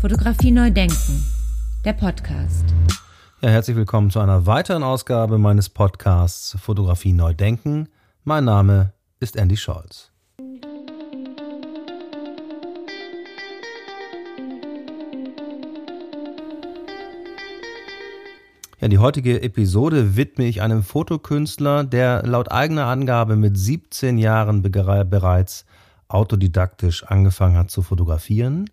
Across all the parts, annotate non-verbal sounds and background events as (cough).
Fotografie neu denken, der Podcast. Ja, herzlich willkommen zu einer weiteren Ausgabe meines Podcasts Fotografie neu denken. Mein Name ist Andy Scholz. Ja, die heutige Episode widme ich einem Fotokünstler, der laut eigener Angabe mit 17 Jahren bereits autodidaktisch angefangen hat zu fotografieren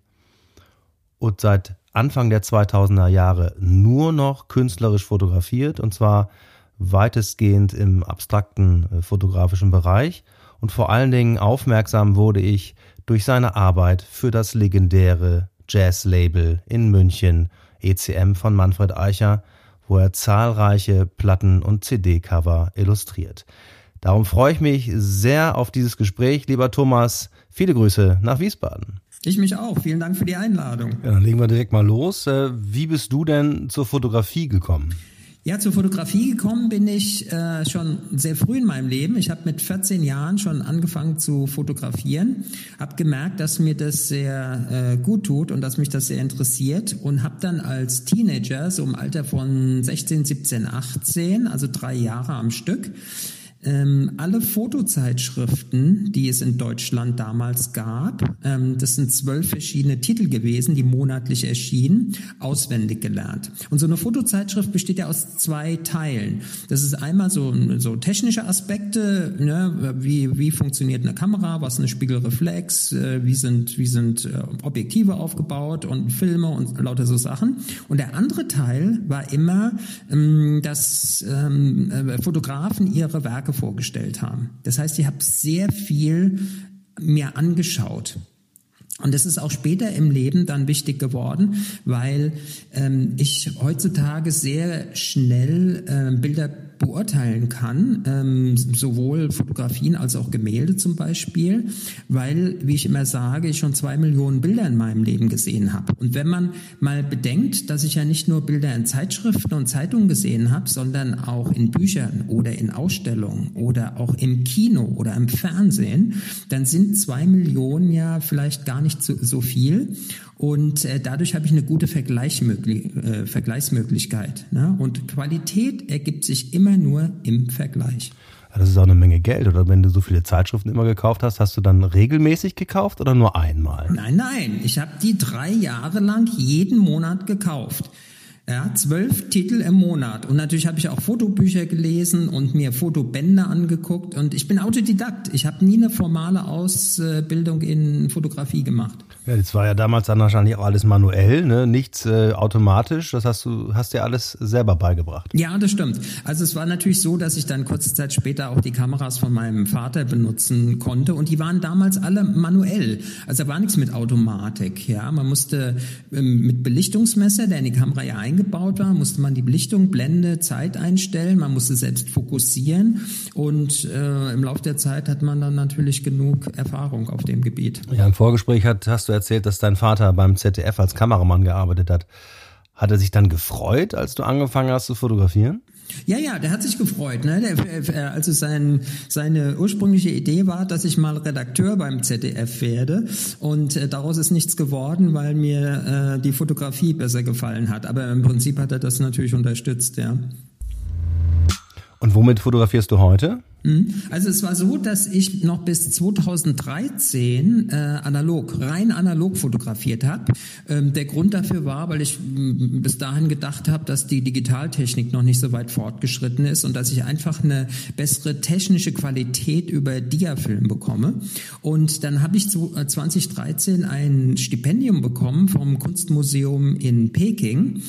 und seit Anfang der 2000er Jahre nur noch künstlerisch fotografiert und zwar weitestgehend im abstrakten äh, fotografischen Bereich und vor allen Dingen aufmerksam wurde ich durch seine Arbeit für das legendäre Jazz-Label in München ECM von Manfred Eicher, wo er zahlreiche Platten und CD-Cover illustriert. Darum freue ich mich sehr auf dieses Gespräch. Lieber Thomas, viele Grüße nach Wiesbaden. Ich mich auch. Vielen Dank für die Einladung. Ja, dann legen wir direkt mal los. Äh, wie bist du denn zur Fotografie gekommen? Ja, zur Fotografie gekommen bin ich äh, schon sehr früh in meinem Leben. Ich habe mit 14 Jahren schon angefangen zu fotografieren, habe gemerkt, dass mir das sehr äh, gut tut und dass mich das sehr interessiert und habe dann als Teenager, so im Alter von 16, 17, 18, also drei Jahre am Stück, ähm, alle Fotozeitschriften, die es in Deutschland damals gab, ähm, das sind zwölf verschiedene Titel gewesen, die monatlich erschienen, auswendig gelernt. Und so eine Fotozeitschrift besteht ja aus zwei Teilen. Das ist einmal so, so technische Aspekte, ne, wie, wie funktioniert eine Kamera, was ist eine Spiegelreflex, äh, wie sind, wie sind äh, Objektive aufgebaut und Filme und lauter so Sachen. Und der andere Teil war immer, ähm, dass ähm, äh, Fotografen ihre Werke vorgestellt haben. Das heißt, ich habe sehr viel mir angeschaut. Und das ist auch später im Leben dann wichtig geworden, weil ähm, ich heutzutage sehr schnell äh, Bilder beurteilen kann, ähm, sowohl Fotografien als auch Gemälde zum Beispiel, weil, wie ich immer sage, ich schon zwei Millionen Bilder in meinem Leben gesehen habe. Und wenn man mal bedenkt, dass ich ja nicht nur Bilder in Zeitschriften und Zeitungen gesehen habe, sondern auch in Büchern oder in Ausstellungen oder auch im Kino oder im Fernsehen, dann sind zwei Millionen ja vielleicht gar nicht so, so viel. Und äh, dadurch habe ich eine gute Vergleichsmöglich äh, Vergleichsmöglichkeit. Ne? Und Qualität ergibt sich immer nur im Vergleich. Das ist auch eine Menge Geld. Oder wenn du so viele Zeitschriften immer gekauft hast, hast du dann regelmäßig gekauft oder nur einmal? Nein, nein. Ich habe die drei Jahre lang jeden Monat gekauft. Ja, zwölf Titel im Monat. Und natürlich habe ich auch Fotobücher gelesen und mir Fotobände angeguckt. Und ich bin Autodidakt. Ich habe nie eine formale Ausbildung in Fotografie gemacht. Ja, das war ja damals dann wahrscheinlich auch alles manuell, ne? nichts äh, automatisch. Das hast du hast dir alles selber beigebracht. Ja, das stimmt. Also es war natürlich so, dass ich dann kurze Zeit später auch die Kameras von meinem Vater benutzen konnte und die waren damals alle manuell. Also da war nichts mit Automatik. Ja, man musste ähm, mit Belichtungsmesser, der in die Kamera ja eingebaut war, musste man die Belichtung, Blende, Zeit einstellen. Man musste selbst fokussieren und äh, im Laufe der Zeit hat man dann natürlich genug Erfahrung auf dem Gebiet. Ja, im Vorgespräch hat, hast du erzählt, dass dein Vater beim ZDF als Kameramann gearbeitet hat. Hat er sich dann gefreut, als du angefangen hast zu fotografieren? Ja, ja, der hat sich gefreut. Ne? Der, also sein, seine ursprüngliche Idee war, dass ich mal Redakteur beim ZDF werde. Und äh, daraus ist nichts geworden, weil mir äh, die Fotografie besser gefallen hat. Aber im Prinzip hat er das natürlich unterstützt, ja. Und womit fotografierst du heute? Mhm. Also es war so, dass ich noch bis 2013 äh, analog, rein analog fotografiert habe. Ähm, der Grund dafür war, weil ich mm, bis dahin gedacht habe, dass die Digitaltechnik noch nicht so weit fortgeschritten ist und dass ich einfach eine bessere technische Qualität über Diafilm bekomme. Und dann habe ich 2013 äh, ein Stipendium bekommen vom Kunstmuseum in Peking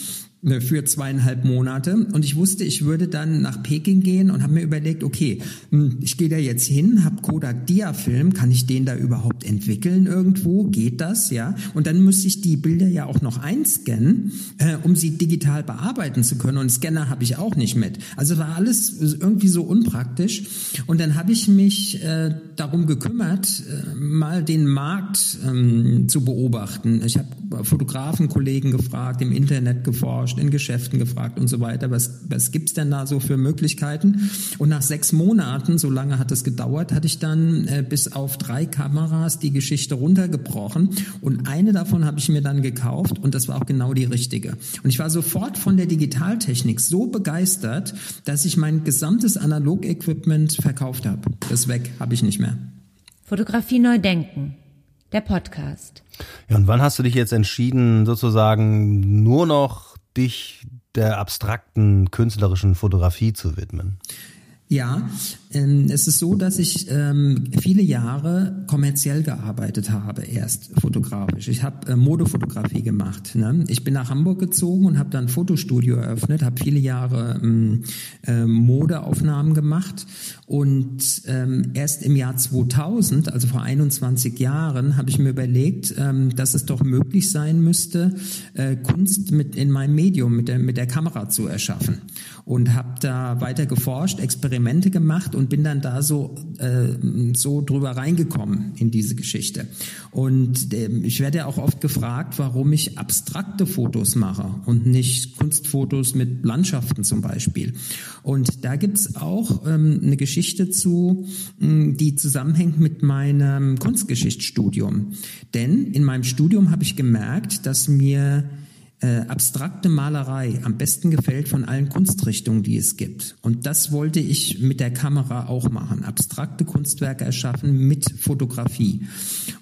für zweieinhalb Monate und ich wusste, ich würde dann nach Peking gehen und habe mir überlegt, okay, hm, ich gehe da jetzt hin, habe Kodak Diafilm, kann ich den da überhaupt entwickeln irgendwo? Geht das, ja? Und dann müsste ich die Bilder ja auch noch einscannen, äh, um sie digital bearbeiten zu können und Scanner habe ich auch nicht mit. Also war alles irgendwie so unpraktisch und dann habe ich mich äh, darum gekümmert, äh, mal den Markt ähm, zu beobachten. Ich habe Fotografen, Kollegen gefragt, im Internet geforscht geforscht, in Geschäften gefragt und so weiter. Was, was gibt's denn da so für Möglichkeiten? Und nach sechs Monaten, so lange hat es gedauert, hatte ich dann äh, bis auf drei Kameras die Geschichte runtergebrochen. Und eine davon habe ich mir dann gekauft und das war auch genau die richtige. Und ich war sofort von der Digitaltechnik so begeistert, dass ich mein gesamtes Analog-Equipment verkauft habe. Das weg, habe ich nicht mehr. Fotografie neu denken. Der Podcast. Ja, und wann hast du dich jetzt entschieden, sozusagen nur noch dich der abstrakten künstlerischen Fotografie zu widmen? Ja, es ist so, dass ich ähm, viele Jahre kommerziell gearbeitet habe, erst fotografisch. Ich habe äh, Modefotografie gemacht. Ne? Ich bin nach Hamburg gezogen und habe dann ein Fotostudio eröffnet, habe viele Jahre ähm, äh, Modeaufnahmen gemacht und ähm, erst im Jahr 2000, also vor 21 Jahren, habe ich mir überlegt, ähm, dass es doch möglich sein müsste, äh, Kunst mit in meinem Medium, mit der, mit der Kamera zu erschaffen. Und habe da weiter geforscht, Experimente gemacht und bin dann da so, äh, so drüber reingekommen in diese Geschichte. Und äh, ich werde ja auch oft gefragt, warum ich abstrakte Fotos mache und nicht Kunstfotos mit Landschaften zum Beispiel. Und da gibt's auch ähm, eine Geschichte zu, die zusammenhängt mit meinem Kunstgeschichtsstudium. Denn in meinem Studium habe ich gemerkt, dass mir äh, abstrakte Malerei am besten gefällt von allen Kunstrichtungen, die es gibt. Und das wollte ich mit der Kamera auch machen. Abstrakte Kunstwerke erschaffen mit Fotografie.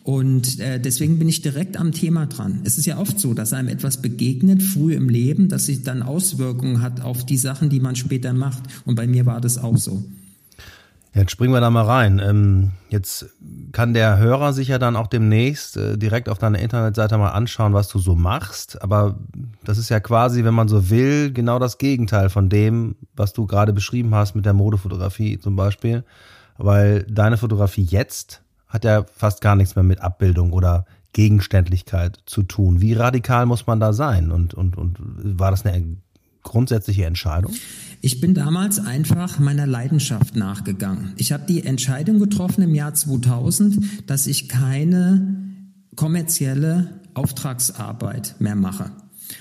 Und äh, deswegen bin ich direkt am Thema dran. Es ist ja oft so, dass einem etwas begegnet, früh im Leben, dass sich dann Auswirkungen hat auf die Sachen, die man später macht. Und bei mir war das auch so. Jetzt springen wir da mal rein. Ähm, jetzt kann der Hörer sich ja dann auch demnächst äh, direkt auf deiner Internetseite mal anschauen, was du so machst. Aber das ist ja quasi, wenn man so will, genau das Gegenteil von dem, was du gerade beschrieben hast mit der Modefotografie zum Beispiel. Weil deine Fotografie jetzt hat ja fast gar nichts mehr mit Abbildung oder Gegenständlichkeit zu tun. Wie radikal muss man da sein? Und, und, und war das eine grundsätzliche Entscheidung? Ich bin damals einfach meiner Leidenschaft nachgegangen. Ich habe die Entscheidung getroffen im Jahr 2000, dass ich keine kommerzielle Auftragsarbeit mehr mache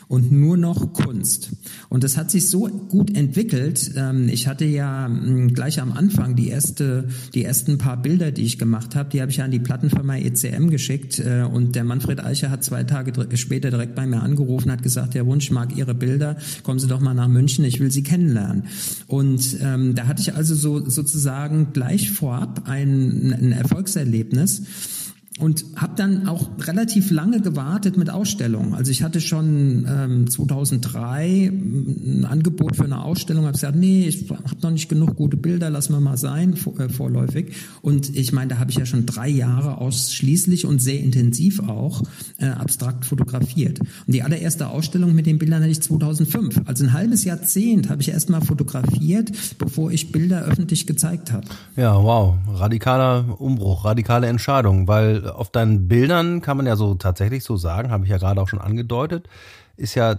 und nur noch Kunst. Und das hat sich so gut entwickelt. Ähm, ich hatte ja hm, gleich am Anfang die erste, die ersten paar Bilder, die ich gemacht habe, die habe ich an die Plattenfirma ECM geschickt. Äh, und der Manfred Eicher hat zwei Tage später direkt bei mir angerufen, hat gesagt, Herr Wunsch, mag Ihre Bilder, kommen Sie doch mal nach München, ich will Sie kennenlernen. Und ähm, da hatte ich also so sozusagen gleich vorab ein, ein Erfolgserlebnis und habe dann auch relativ lange gewartet mit Ausstellungen. Also ich hatte schon ähm, 2003 ein Angebot für eine Ausstellung, habe gesagt, nee, ich habe noch nicht genug gute Bilder, lass mal mal sein, vor, äh, vorläufig. Und ich meine, da habe ich ja schon drei Jahre ausschließlich und sehr intensiv auch äh, abstrakt fotografiert. Und die allererste Ausstellung mit den Bildern hatte ich 2005. Also ein halbes Jahrzehnt habe ich erst mal fotografiert, bevor ich Bilder öffentlich gezeigt habe. Ja, wow, radikaler Umbruch, radikale Entscheidung, weil auf deinen Bildern kann man ja so tatsächlich so sagen, habe ich ja gerade auch schon angedeutet, ist ja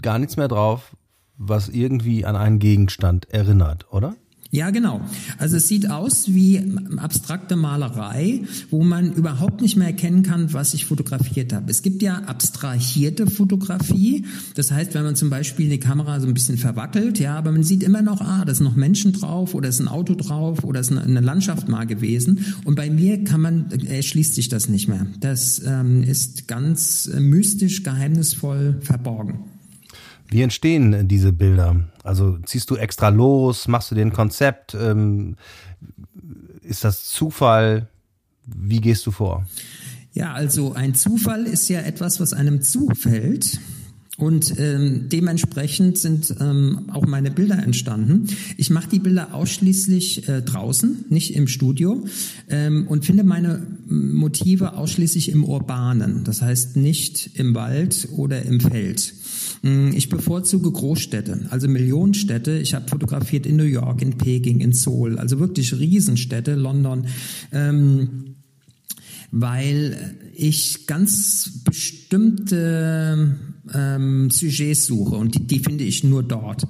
gar nichts mehr drauf, was irgendwie an einen Gegenstand erinnert, oder? Ja, genau. Also es sieht aus wie abstrakte Malerei, wo man überhaupt nicht mehr erkennen kann, was ich fotografiert habe. Es gibt ja abstrahierte Fotografie. Das heißt, wenn man zum Beispiel die Kamera so ein bisschen verwackelt, ja, aber man sieht immer noch, ah, da sind noch Menschen drauf oder ist ein Auto drauf oder ist eine Landschaft mal gewesen. Und bei mir kann man, erschließt sich das nicht mehr. Das ähm, ist ganz äh, mystisch, geheimnisvoll verborgen. Wie entstehen diese Bilder? Also ziehst du extra los, machst du den Konzept? Ähm, ist das Zufall? Wie gehst du vor? Ja, also ein Zufall ist ja etwas, was einem zufällt. Und ähm, dementsprechend sind ähm, auch meine Bilder entstanden. Ich mache die Bilder ausschließlich äh, draußen, nicht im Studio, ähm, und finde meine Motive ausschließlich im Urbanen, das heißt nicht im Wald oder im Feld. Mm, ich bevorzuge Großstädte, also Millionenstädte. Ich habe fotografiert in New York, in Peking, in Seoul, also wirklich Riesenstädte, London. Ähm, weil ich ganz bestimmte ähm, Sujets suche und die, die finde ich nur dort.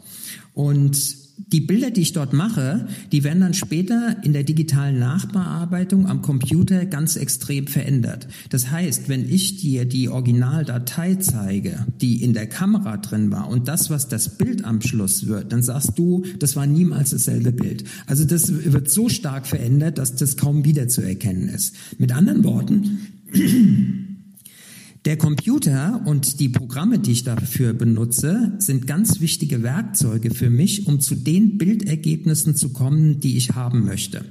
Und die Bilder, die ich dort mache, die werden dann später in der digitalen Nachbearbeitung am Computer ganz extrem verändert. Das heißt, wenn ich dir die Originaldatei zeige, die in der Kamera drin war und das, was das Bild am Schluss wird, dann sagst du, das war niemals dasselbe Bild. Also das wird so stark verändert, dass das kaum wiederzuerkennen ist. Mit anderen Worten, (clears throat) der Computer und die Programme, die ich dafür benutze, sind ganz wichtige Werkzeuge für mich, um zu den Bildergebnissen zu kommen, die ich haben möchte.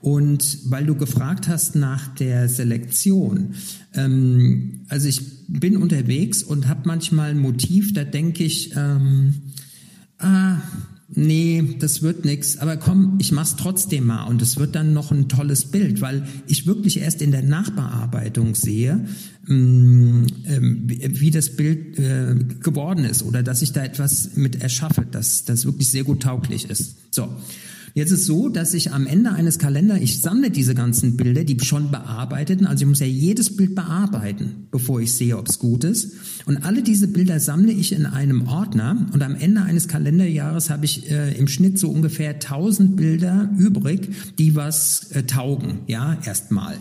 Und weil du gefragt hast nach der Selektion, ähm, also ich bin unterwegs und habe manchmal ein Motiv, da denke ich, ähm, ah, nee, das wird nix, aber komm, ich mach's trotzdem mal und es wird dann noch ein tolles Bild, weil ich wirklich erst in der Nachbearbeitung sehe, mm, ähm, wie das Bild äh, geworden ist oder dass ich da etwas mit erschaffe, das, das wirklich sehr gut tauglich ist. So. Jetzt ist so, dass ich am Ende eines Kalenders, ich sammle diese ganzen Bilder, die schon bearbeiteten, also ich muss ja jedes Bild bearbeiten, bevor ich sehe, ob es gut ist. Und alle diese Bilder sammle ich in einem Ordner und am Ende eines Kalenderjahres habe ich äh, im Schnitt so ungefähr 1000 Bilder übrig, die was äh, taugen, ja, erstmal.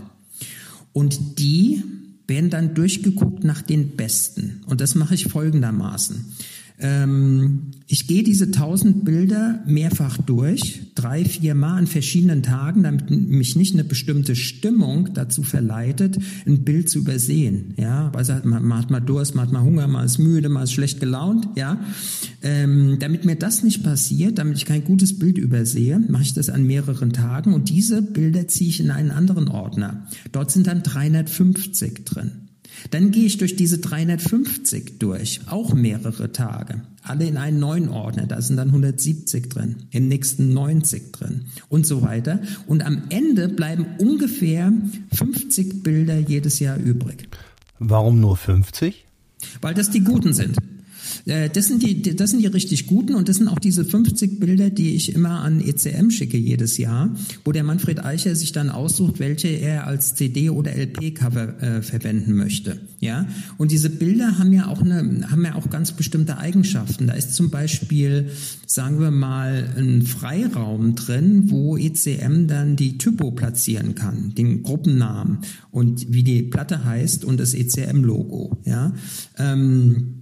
Und die werden dann durchgeguckt nach den besten. Und das mache ich folgendermaßen. Ähm, ich gehe diese tausend Bilder mehrfach durch, drei, vier Mal an verschiedenen Tagen, damit mich nicht eine bestimmte Stimmung dazu verleitet, ein Bild zu übersehen. Ja, weil man, man hat mal Durst, man hat mal Hunger, man ist müde, man ist schlecht gelaunt. Ja, ähm, damit mir das nicht passiert, damit ich kein gutes Bild übersehe, mache ich das an mehreren Tagen und diese Bilder ziehe ich in einen anderen Ordner. Dort sind dann 350 drin. Dann gehe ich durch diese 350 durch, auch mehrere Tage. Alle in einen neuen Ordner, da sind dann 170 drin, im nächsten 90 drin und so weiter. Und am Ende bleiben ungefähr 50 Bilder jedes Jahr übrig. Warum nur 50? Weil das die guten sind. Äh, das sind die, das sind die richtig guten und das sind auch diese 50 Bilder, die ich immer an ECM schicke jedes Jahr, wo der Manfred Eicher sich dann aussucht, welche er als CD oder LP-Cover äh, verwenden möchte. Ja, und diese Bilder haben ja auch eine, haben ja auch ganz bestimmte Eigenschaften. Da ist zum Beispiel, sagen wir mal, ein Freiraum drin, wo ECM dann die Typo platzieren kann, den Gruppennamen und wie die Platte heißt und das ECM-Logo. Ja. Ähm,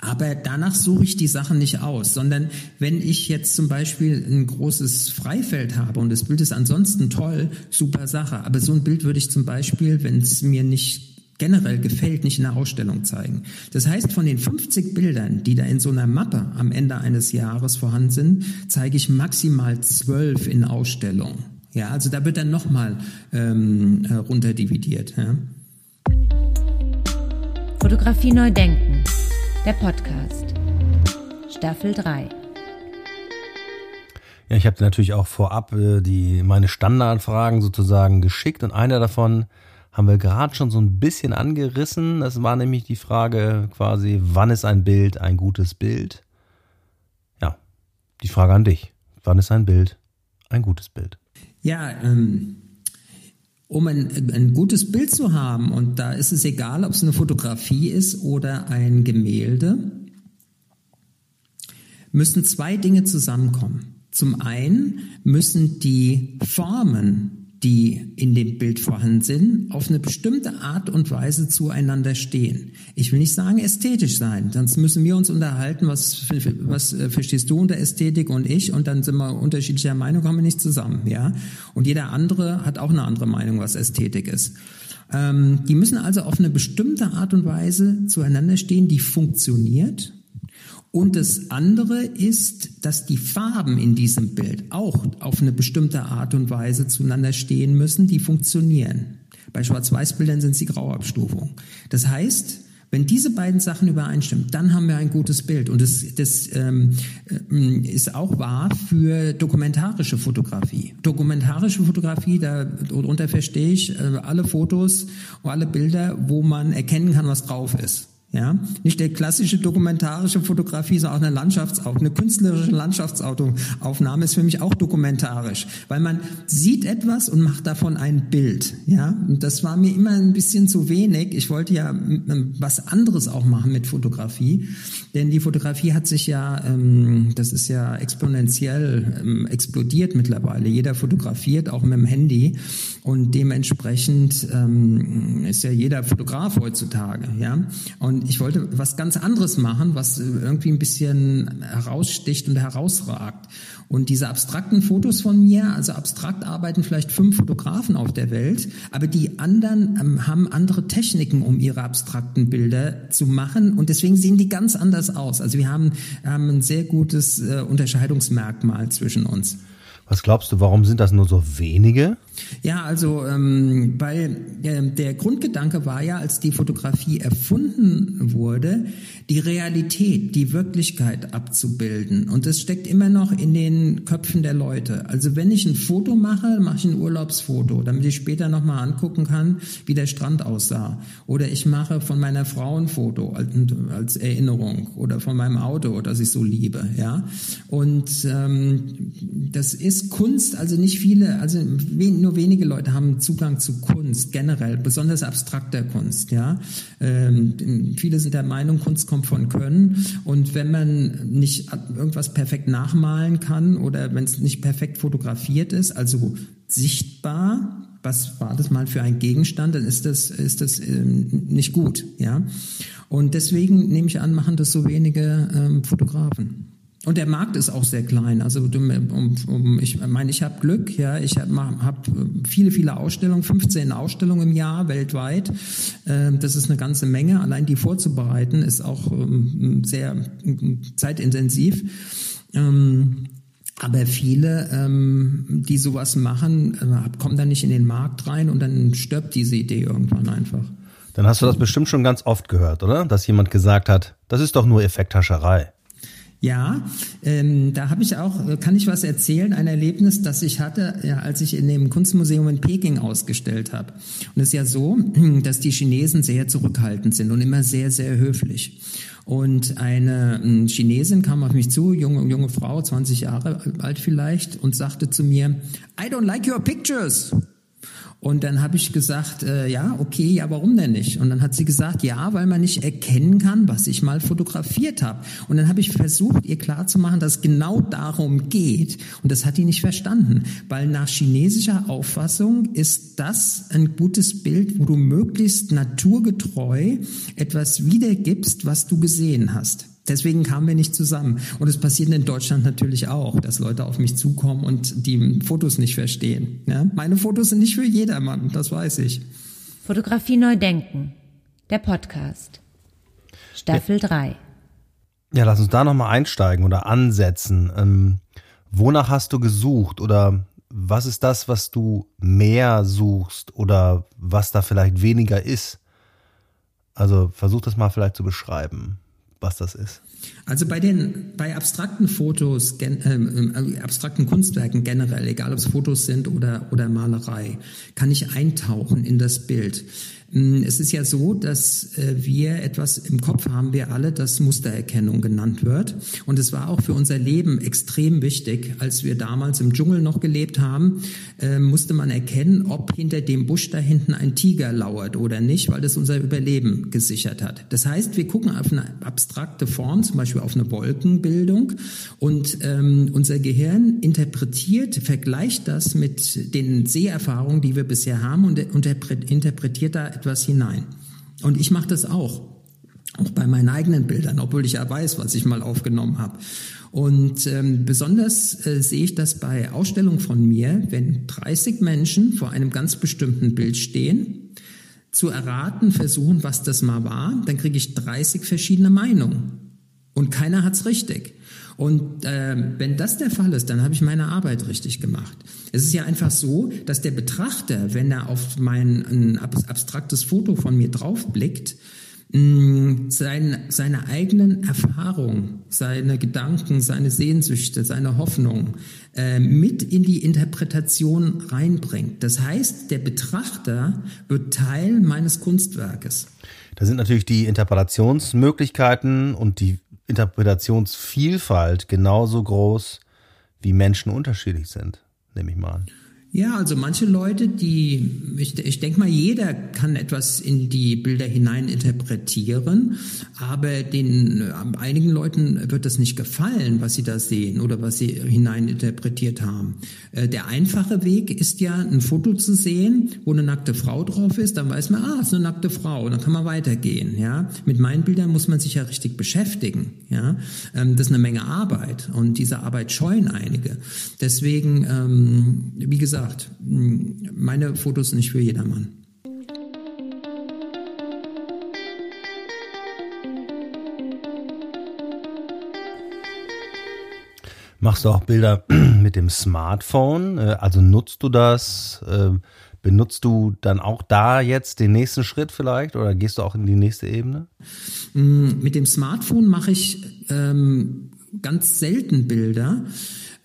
aber danach suche ich die Sachen nicht aus, sondern wenn ich jetzt zum Beispiel ein großes Freifeld habe und das Bild ist ansonsten toll, super Sache. Aber so ein Bild würde ich zum Beispiel, wenn es mir nicht generell gefällt, nicht in der Ausstellung zeigen. Das heißt, von den 50 Bildern, die da in so einer Mappe am Ende eines Jahres vorhanden sind, zeige ich maximal zwölf in Ausstellung. Ja, also da wird dann nochmal ähm, äh, runterdividiert. Ja. Fotografie neu denken der Podcast. Staffel 3. Ja, ich habe dir natürlich auch vorab äh, die meine Standardfragen sozusagen geschickt und einer davon haben wir gerade schon so ein bisschen angerissen. Das war nämlich die Frage quasi, wann ist ein Bild ein gutes Bild? Ja, die Frage an dich. Wann ist ein Bild ein gutes Bild? Ja, ähm, um ein, ein gutes Bild zu haben, und da ist es egal, ob es eine Fotografie ist oder ein Gemälde, müssen zwei Dinge zusammenkommen. Zum einen müssen die Formen die in dem Bild vorhanden sind, auf eine bestimmte Art und Weise zueinander stehen. Ich will nicht sagen ästhetisch sein, sonst müssen wir uns unterhalten, was, was äh, verstehst du unter Ästhetik und ich und dann sind wir unterschiedlicher Meinung, kommen wir nicht zusammen, ja. Und jeder andere hat auch eine andere Meinung, was Ästhetik ist. Ähm, die müssen also auf eine bestimmte Art und Weise zueinander stehen, die funktioniert und das andere ist, dass die Farben in diesem Bild auch auf eine bestimmte Art und Weise zueinander stehen müssen, die funktionieren. Bei Schwarz-Weiß-Bildern sind es die Grauabstufung. Das heißt, wenn diese beiden Sachen übereinstimmen, dann haben wir ein gutes Bild. Und das, das ähm, äh, ist auch wahr für dokumentarische Fotografie. Dokumentarische Fotografie, da, darunter verstehe ich äh, alle Fotos und alle Bilder, wo man erkennen kann, was drauf ist. Ja, nicht der klassische dokumentarische Fotografie, sondern auch eine Landschaftsaufnahme, eine künstlerische Landschaftsaufnahme ist für mich auch dokumentarisch, weil man sieht etwas und macht davon ein Bild. Ja, und das war mir immer ein bisschen zu wenig. Ich wollte ja ähm, was anderes auch machen mit Fotografie, denn die Fotografie hat sich ja, ähm, das ist ja exponentiell ähm, explodiert mittlerweile. Jeder fotografiert auch mit dem Handy und dementsprechend ist ja jeder Fotograf heutzutage. Ja, und und ich wollte was ganz anderes machen, was irgendwie ein bisschen heraussticht und herausragt. Und diese abstrakten Fotos von mir, also abstrakt arbeiten vielleicht fünf Fotografen auf der Welt, aber die anderen ähm, haben andere Techniken, um ihre abstrakten Bilder zu machen. Und deswegen sehen die ganz anders aus. Also wir haben, haben ein sehr gutes äh, Unterscheidungsmerkmal zwischen uns. Was glaubst du, warum sind das nur so wenige? Ja, also ähm, weil äh, der Grundgedanke war ja, als die Fotografie erfunden wurde, die Realität, die Wirklichkeit abzubilden. Und das steckt immer noch in den Köpfen der Leute. Also wenn ich ein Foto mache, mache ich ein Urlaubsfoto, damit ich später nochmal angucken kann, wie der Strand aussah. Oder ich mache von meiner Frau ein Foto als Erinnerung oder von meinem Auto, das ich so liebe. Ja, und ähm, das ist Kunst. Also nicht viele, also nur nur wenige Leute haben Zugang zu Kunst generell, besonders abstrakter Kunst. Ja, ähm, viele sind der Meinung, Kunst kommt von Können und wenn man nicht irgendwas perfekt nachmalen kann oder wenn es nicht perfekt fotografiert ist, also sichtbar, was war das mal für ein Gegenstand, dann ist das ist das ähm, nicht gut. Ja, und deswegen nehme ich an, machen das so wenige ähm, Fotografen. Und der Markt ist auch sehr klein. Also um, um, ich meine, ich habe Glück. Ja, ich habe hab viele, viele Ausstellungen, 15 Ausstellungen im Jahr weltweit. Ähm, das ist eine ganze Menge. Allein die vorzubereiten ist auch ähm, sehr zeitintensiv. Ähm, aber viele, die sowas machen, äh, kommen dann nicht in den Markt rein und dann stirbt diese Idee irgendwann einfach. Dann hast du das bestimmt schon ganz oft gehört, oder? Dass jemand gesagt hat, das ist doch nur Effekthascherei. Ja, ähm, da habe ich auch, äh, kann ich was erzählen, ein Erlebnis, das ich hatte, ja, als ich in dem Kunstmuseum in Peking ausgestellt habe. Und es ist ja so, (clears throat) dass die Chinesen sehr zurückhaltend sind und immer sehr, sehr höflich. Und eine Chinesin kam auf mich zu, junge, junge Frau, 20 Jahre alt vielleicht, und sagte zu mir, I don't like your pictures. Und dann habe ich gesagt, äh, ja, okay, ja, warum denn nicht? Und dann hat sie gesagt, ja, weil man nicht erkennen kann, was ich mal fotografiert habe. Und dann habe ich versucht, ihr klarzumachen, dass es genau darum geht. Und das hat die nicht verstanden, weil nach chinesischer Auffassung ist das ein gutes Bild, wo du möglichst naturgetreu etwas wiedergibst, was du gesehen hast. Deswegen kamen wir nicht zusammen. Und es passiert in Deutschland natürlich auch, dass Leute auf mich zukommen und die Fotos nicht verstehen. Ja? Meine Fotos sind nicht für jedermann, das weiß ich. Fotografie neu denken. Der Podcast. Staffel 3. Ja, lass uns da nochmal einsteigen oder ansetzen. Ähm, wonach hast du gesucht oder was ist das, was du mehr suchst oder was da vielleicht weniger ist? Also versuch das mal vielleicht zu beschreiben was das ist? Also bei den bei abstrakten Fotos, gen, ähm, äh, abstrakten Kunstwerken generell, egal ob es Fotos sind oder oder Malerei, kann ich eintauchen in das Bild. Mm, es ist ja so, dass äh, wir etwas im Kopf haben, wir alle, das Mustererkennung genannt wird. Und es war auch für unser Leben extrem wichtig. Als wir damals im Dschungel noch gelebt haben, äh, musste man erkennen, ob hinter dem Busch da hinten ein Tiger lauert oder nicht, weil das unser Überleben gesichert hat. Das heißt, wir gucken auf eine abstrakte Form, zum Beispiel auf eine Wolkenbildung und ähm, unser Gehirn interpretiert, vergleicht das mit den Seherfahrungen, die wir bisher haben und interpretiert da etwas hinein. Und ich mache das auch. Auch bei meinen eigenen Bildern, obwohl ich ja weiß, was ich mal aufgenommen habe. Und ähm, besonders äh, sehe ich das bei Ausstellungen von mir, wenn 30 Menschen vor einem ganz bestimmten Bild stehen, zu erraten versuchen, was das mal war, dann kriege ich 30 verschiedene Meinungen. Und keiner hat's richtig. Und äh, wenn das der Fall ist, dann habe ich meine Arbeit richtig gemacht. Es ist ja einfach so, dass der Betrachter, wenn er auf mein ein abstraktes Foto von mir draufblickt, Mm, sein, seine eigenen Erfahrungen, seine Gedanken, seine Sehnsüchte, seine Hoffnungen äh, mit in die Interpretation reinbringt. Das heißt, der Betrachter wird Teil meines Kunstwerkes. Da sind natürlich die Interpretationsmöglichkeiten und die Interpretationsvielfalt genauso groß, wie Menschen unterschiedlich sind, nehme ich mal an. Ja, also manche Leute, die, ich, ich denke mal, jeder kann etwas in die Bilder hinein interpretieren, aber den äh, einigen Leuten wird das nicht gefallen, was sie da sehen oder was sie hinein interpretiert haben. Äh, der einfache Weg ist ja, ein Foto zu sehen, wo eine nackte Frau drauf ist, dann weiß man, ah, ist eine nackte Frau, dann kann man weitergehen. Ja, mit meinen Bildern muss man sich ja richtig beschäftigen. Ja, ähm, das ist eine Menge Arbeit und diese Arbeit scheuen einige. Deswegen, ähm, wie gesagt gesagt, meine Fotos nicht für jedermann. Machst du auch Bilder (clears throat) mit dem Smartphone? Äh, also nutzt du das? Äh, benutzt du dann auch da jetzt den nächsten Schritt vielleicht oder gehst du auch in die nächste Ebene? Mm, mit dem Smartphone mache ich ähm, ganz selten Bilder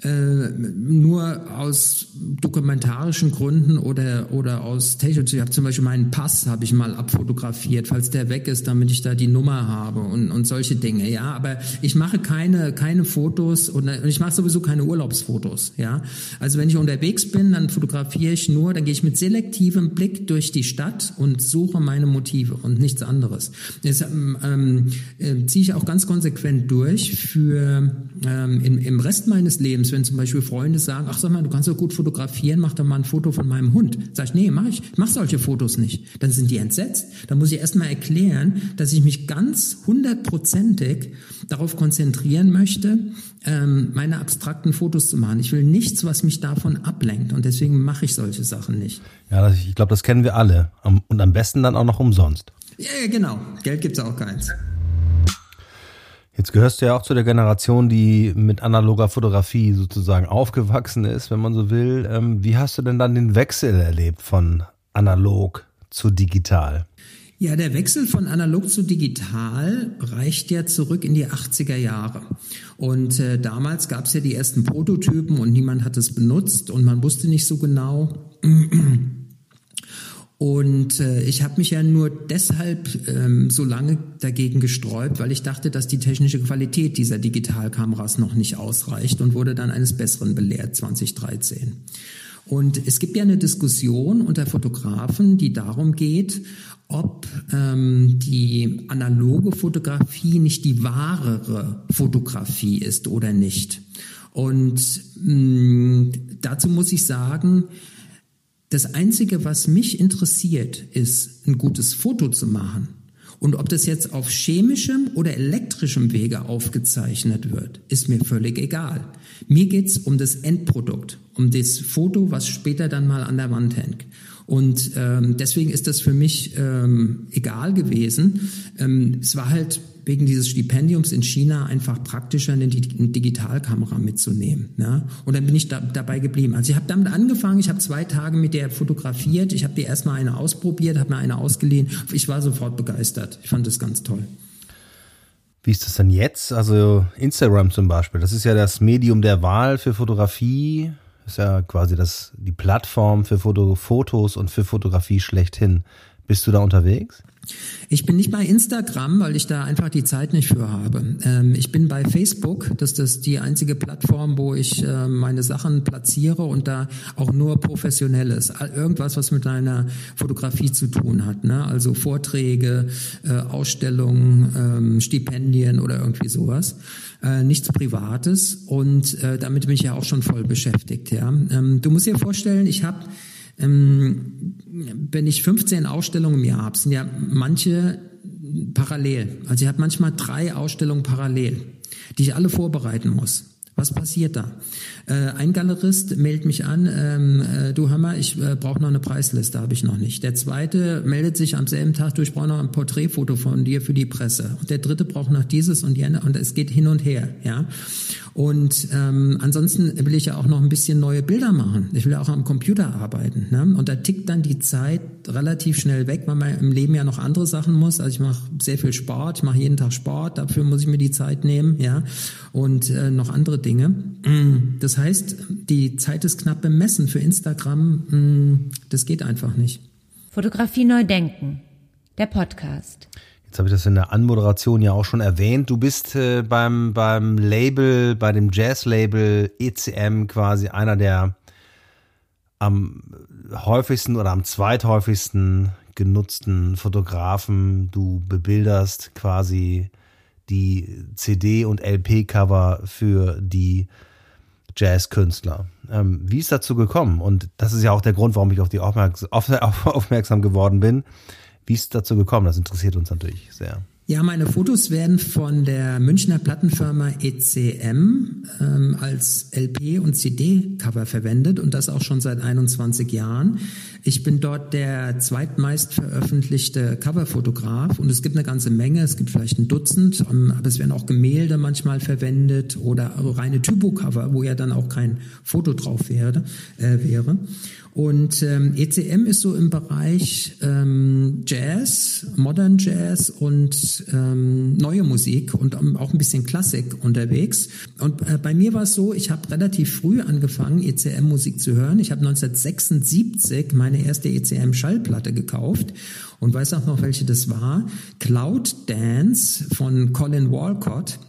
nur aus dokumentarischen Gründen oder, oder aus technischen. Ich habe zum Beispiel meinen Pass habe ich mal abfotografiert, falls der weg ist, damit ich da die Nummer habe und, und solche Dinge. Ja, aber ich mache keine, keine Fotos und, und ich mache sowieso keine Urlaubsfotos. Ja, also wenn ich unterwegs bin, dann fotografiere ich nur, dann gehe ich mit selektivem Blick durch die Stadt und suche meine Motive und nichts anderes. Das ähm, ähm, äh, ziehe ich auch ganz konsequent durch für ähm, im, im Rest meines Lebens wenn zum Beispiel Freunde sagen, ach sag mal, du kannst doch gut fotografieren, mach doch mal ein Foto von meinem Hund. Sag ich, nee, mach ich, mach solche Fotos nicht. Dann sind die entsetzt. Dann muss ich erstmal erklären, dass ich mich ganz hundertprozentig darauf konzentrieren möchte, ähm, meine abstrakten Fotos zu machen. Ich will nichts, was mich davon ablenkt. Und deswegen mache ich solche Sachen nicht. Ja, ich glaube, das kennen wir alle. Und am besten dann auch noch umsonst. Ja, genau. Geld gibt's auch keins. Jetzt gehörst du ja auch zu der Generation, die mit analoger Fotografie sozusagen aufgewachsen ist, wenn man so will. Ähm, wie hast du denn dann den Wechsel erlebt von analog zu digital? Ja, der Wechsel von analog zu digital reicht ja zurück in die 80er Jahre. Und äh, damals gab es ja die ersten Prototypen und niemand hat es benutzt und man wusste nicht so genau, und äh, ich habe mich ja nur deshalb ähm, so lange dagegen gesträubt, weil ich dachte, dass die technische Qualität dieser Digitalkameras noch nicht ausreicht und wurde dann eines Besseren belehrt 2013. Und es gibt ja eine Diskussion unter Fotografen, die darum geht, ob ähm, die analoge Fotografie nicht die wahrere Fotografie ist oder nicht. Und mh, mm, dazu muss ich sagen, das Einzige, was mich interessiert, ist, ein gutes Foto zu machen. Und ob das jetzt auf chemischem oder elektrischem Wege aufgezeichnet wird, ist mir völlig egal. Mir geht's um das Endprodukt, um das Foto, was später dann mal an der Wand hängt. Und ähm, deswegen ist das für mich ähm, egal gewesen. Ähm, es war halt wegen dieses Stipendiums in China einfach praktischer, eine Digitalkamera mitzunehmen. Ja? Und dann bin ich da, dabei geblieben. Also ich habe damit angefangen, ich habe zwei Tage mit der fotografiert, ich habe dir erstmal eine ausprobiert, habe mir eine ausgeliehen. Ich war sofort begeistert. Ich fand das ganz toll. Wie ist das denn jetzt? Also Instagram zum Beispiel, das ist ja das Medium der Wahl für Fotografie. Ist ja quasi das, die Plattform für Foto, Fotos und für Fotografie schlechthin. Bist du da unterwegs? Ich bin nicht bei Instagram, weil ich da einfach die Zeit nicht für habe. Ähm, ich bin bei Facebook, das ist die einzige Plattform, wo ich äh, meine Sachen platziere und da auch nur professionelles, irgendwas, was mit einer Fotografie zu tun hat, ne? also Vorträge, äh, Ausstellungen, ähm, Stipendien oder irgendwie sowas. Äh, nichts Privates und äh, damit bin ich ja auch schon voll beschäftigt. Ja, ähm, du musst dir vorstellen, ich habe ähm, wenn ich 15 Ausstellungen im Jahr habe, sind ja manche parallel. Also ich habe manchmal drei Ausstellungen parallel, die ich alle vorbereiten muss. Was passiert da? Äh, ein Galerist meldet mich an, ähm, äh, du Hammer, ich äh, brauche noch eine Preisliste, habe ich noch nicht. Der zweite meldet sich am selben Tag, du, ich brauche noch ein Porträtfoto von dir für die Presse. Und der dritte braucht noch dieses und jene und es geht hin und her, ja. Und ähm, ansonsten will ich ja auch noch ein bisschen neue Bilder machen. Ich will ja auch am Computer arbeiten. Ne? Und da tickt dann die Zeit relativ schnell weg, weil man im Leben ja noch andere Sachen muss. Also ich mache sehr viel Sport, ich mache jeden Tag Sport, dafür muss ich mir die Zeit nehmen, ja. Und äh, noch andere Dinge. Das heißt, die Zeit ist knapp bemessen für Instagram. Mm, das geht einfach nicht. Fotografie neu denken. Der Podcast. Jetzt habe ich das in der Anmoderation ja auch schon erwähnt. Du bist äh, beim, beim Label, bei dem Jazz-Label ECM quasi einer der am häufigsten oder am zweithäufigsten genutzten Fotografen. Du bebilderst quasi die CD- und LP-Cover für die Jazzkünstler. Ähm, wie ist dazu gekommen? Und das ist ja auch der Grund, warum ich auf die aufmerksam, aufmerksam geworden bin. Wie ist es dazu gekommen? Das interessiert uns natürlich sehr. Ja, meine Fotos werden von der Münchner Plattenfirma ECM ähm, als LP- und CD-Cover verwendet und das auch schon seit 21 Jahren. Ich bin dort der zweitmeist veröffentlichte Coverfotograf und es gibt eine ganze Menge, es gibt vielleicht ein Dutzend, ähm, aber es werden auch Gemälde manchmal verwendet oder reine Typo-Cover, wo ja dann auch kein Foto drauf wäre. Äh, wäre. Und ähm, ECM ist so im Bereich ähm, Jazz, Modern Jazz und ähm, neue Musik und auch ein bisschen Klassik unterwegs. Und äh, bei mir war es so, ich habe relativ früh angefangen, ECM-Musik zu hören. Ich habe 1976 meine erste ECM-Schallplatte gekauft und weiß auch noch, welche das war. Cloud Dance von Colin Walcott.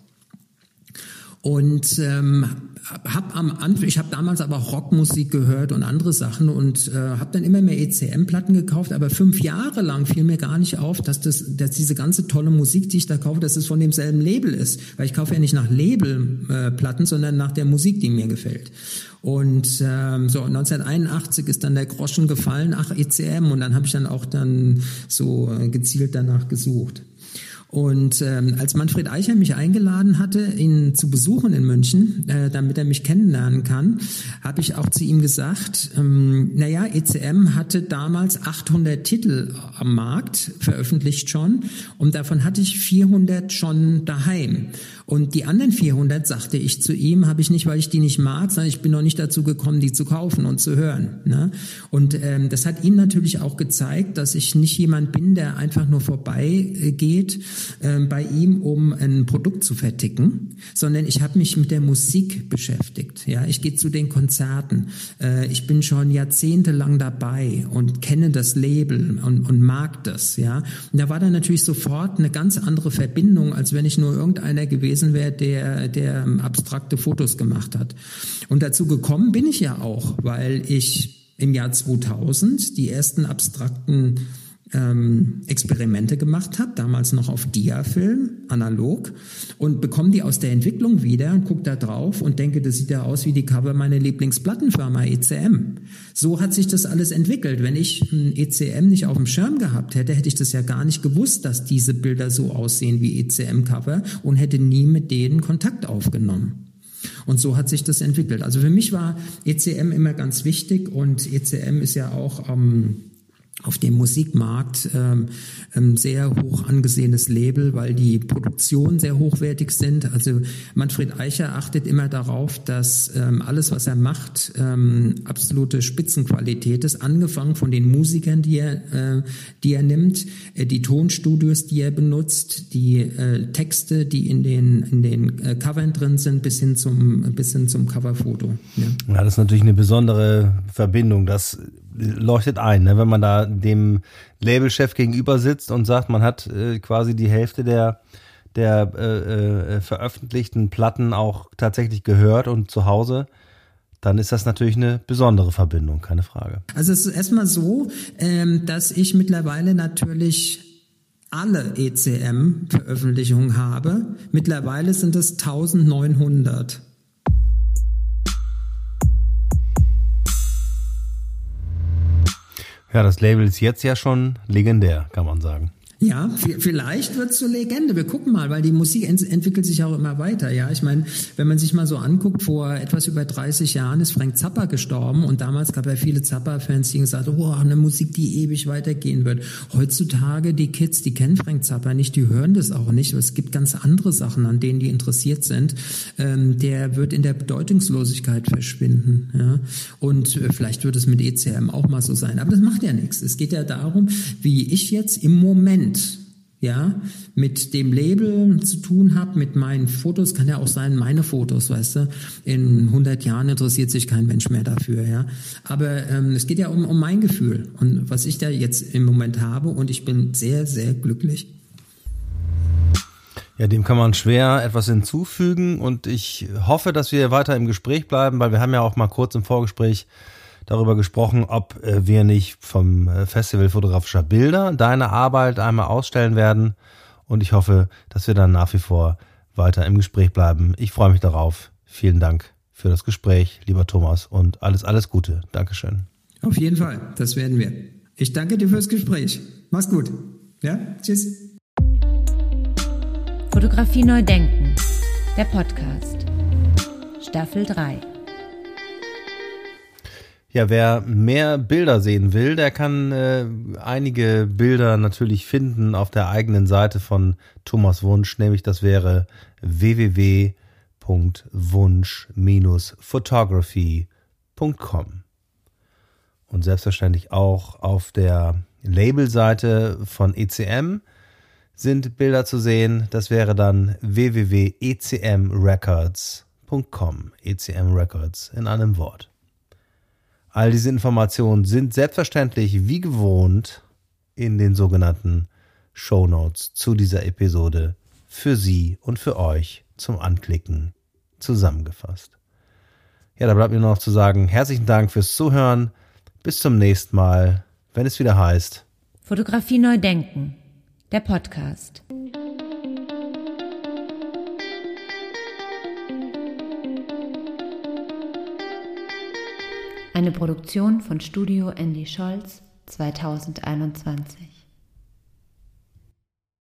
Und ähm, hab am Anfang, ich habe damals aber Rockmusik gehört und andere Sachen und äh, habe dann immer mehr ECM-Platten gekauft, aber fünf Jahre lang fiel mir gar nicht auf, dass das, dass diese ganze tolle Musik, die ich da kaufe, dass es von demselben Label ist, weil ich kaufe ja nicht nach Labelplatten, äh, sondern nach der Musik, die mir gefällt. Und ähm, so 1981 ist dann der Groschen gefallen, ach ECM, und dann habe ich dann auch dann so äh, gezielt danach gesucht. Und ähm, als Manfred Eicher mich eingeladen hatte, ihn zu besuchen in München, äh, damit er mich kennenlernen kann, habe ich auch zu ihm gesagt, ähm, naja, ECM hatte damals 800 Titel am Markt, veröffentlicht schon, und davon hatte ich 400 schon daheim. Und die anderen 400, sagte ich zu ihm, habe ich nicht, weil ich die nicht mag, sondern ich bin noch nicht dazu gekommen, die zu kaufen und zu hören. Ne? Und ähm, das hat ihm natürlich auch gezeigt, dass ich nicht jemand bin, der einfach nur vorbeigeht äh, bei ihm, um ein Produkt zu verticken, sondern ich habe mich mit der Musik beschäftigt. Ja, ich gehe zu den Konzerten. Äh, ich bin schon jahrzehntelang dabei und kenne das Label und, und mag das. Ja, und da war dann natürlich sofort eine ganz andere Verbindung, als wenn ich nur irgendeiner gewesen gewesen wäre, der, der ähm, abstrakte Fotos gemacht hat. Und dazu gekommen bin ich ja auch, weil ich im Jahr 2000 die ersten abstrakten ähm, Experimente gemacht habe, damals noch auf Diafilm, analog, und bekomme die aus der Entwicklung wieder und gucke da drauf und denke, das sieht ja aus wie die Cover meiner Lieblingsplattenfirma ECM. So hat sich das alles entwickelt. Wenn ich ein ECM nicht auf dem Schirm gehabt hätte, hätte ich das ja gar nicht gewusst, dass diese Bilder so aussehen wie ECM-Cover und hätte nie mit denen Kontakt aufgenommen. Und so hat sich das entwickelt. Also für mich war ECM immer ganz wichtig und ECM ist ja auch ähm, auf dem Musikmarkt ähm, ähm, sehr hoch angesehenes Label, weil die Produktionen sehr hochwertig sind. Also Manfred Eicher achtet immer darauf, dass ähm, alles, was er macht, ähm, absolute Spitzenqualität ist. Angefangen von den Musikern, die er, äh, die er nimmt, äh, die Tonstudios, die er benutzt, die äh, Texte, die in den in den äh, Covern drin sind, bis hin zum bis hin zum Coverfoto. Ja. ja, das ist natürlich eine besondere Verbindung. Das leuchtet ein, ne? wenn man da dem Labelchef gegenüber sitzt und sagt, man hat äh, quasi die Hälfte der der äh, äh, veröffentlichten Platten auch tatsächlich gehört und zu Hause, dann ist das natürlich eine besondere Verbindung, keine Frage. Also es ist erstmal so, ähm, dass ich mittlerweile natürlich alle ECM-Veröffentlichungen habe. Mittlerweile sind es 1900. Ja, das Label ist jetzt ja schon legendär, kann man sagen. Ja, vielleicht wird es zur Legende. Wir gucken mal, weil die Musik ent entwickelt sich auch immer weiter. Ja, ich meine, wenn man sich mal so anguckt, vor etwas über 30 Jahren ist Frank Zappa gestorben und damals gab es ja viele Zappa-Fans, die gesagt haben, oh, eine Musik, die ewig weitergehen wird. Heutzutage die Kids, die kennen Frank Zappa nicht, die hören das auch nicht. Es gibt ganz andere Sachen, an denen die interessiert sind. Ähm, der wird in der Bedeutungslosigkeit verschwinden. Ja? Und äh, vielleicht wird es mit ECM auch mal so sein. Aber das macht ja nichts. Es geht ja darum, wie ich jetzt im Moment ja, mit dem Label zu tun habe, mit meinen Fotos, kann ja auch sein, meine Fotos, weißt du, in 100 Jahren interessiert sich kein Mensch mehr dafür, ja. Aber ähm, es geht ja um, um mein Gefühl und was ich da jetzt im Moment habe und ich bin sehr, sehr glücklich. Ja, dem kann man schwer etwas hinzufügen und ich hoffe, dass wir weiter im Gespräch bleiben, weil wir haben ja auch mal kurz im Vorgespräch darüber gesprochen, ob äh, wir nicht vom äh, Festival fotografischer Bilder deine Arbeit einmal ausstellen werden. Und ich hoffe, dass wir dann nach wie vor weiter im Gespräch bleiben. Ich freue mich darauf. Vielen Dank für das Gespräch, lieber Thomas, und alles, alles Gute. Dankeschön. Auf jeden Fall, das werden wir. Ich danke dir fürs Gespräch. Mach's gut. Ja, tschüss. Fotografie neu denken. Der Podcast. Staffel 3. Ja, wer mehr Bilder sehen will, der kann äh, einige Bilder natürlich finden auf der eigenen Seite von Thomas Wunsch, nämlich das wäre www.wunsch-photography.com. Und selbstverständlich auch auf der Labelseite von ECM sind Bilder zu sehen. Das wäre dann www.ecmrecords.com. ECM Records in einem Wort. All diese Informationen sind selbstverständlich wie gewohnt in den sogenannten Show Notes zu dieser Episode für Sie und für euch zum Anklicken zusammengefasst. Ja, da bleibt mir noch zu sagen, herzlichen Dank fürs Zuhören. Bis zum nächsten Mal, wenn es wieder heißt Fotografie neu denken, der Podcast. Eine Produktion von Studio Andy Scholz 2021.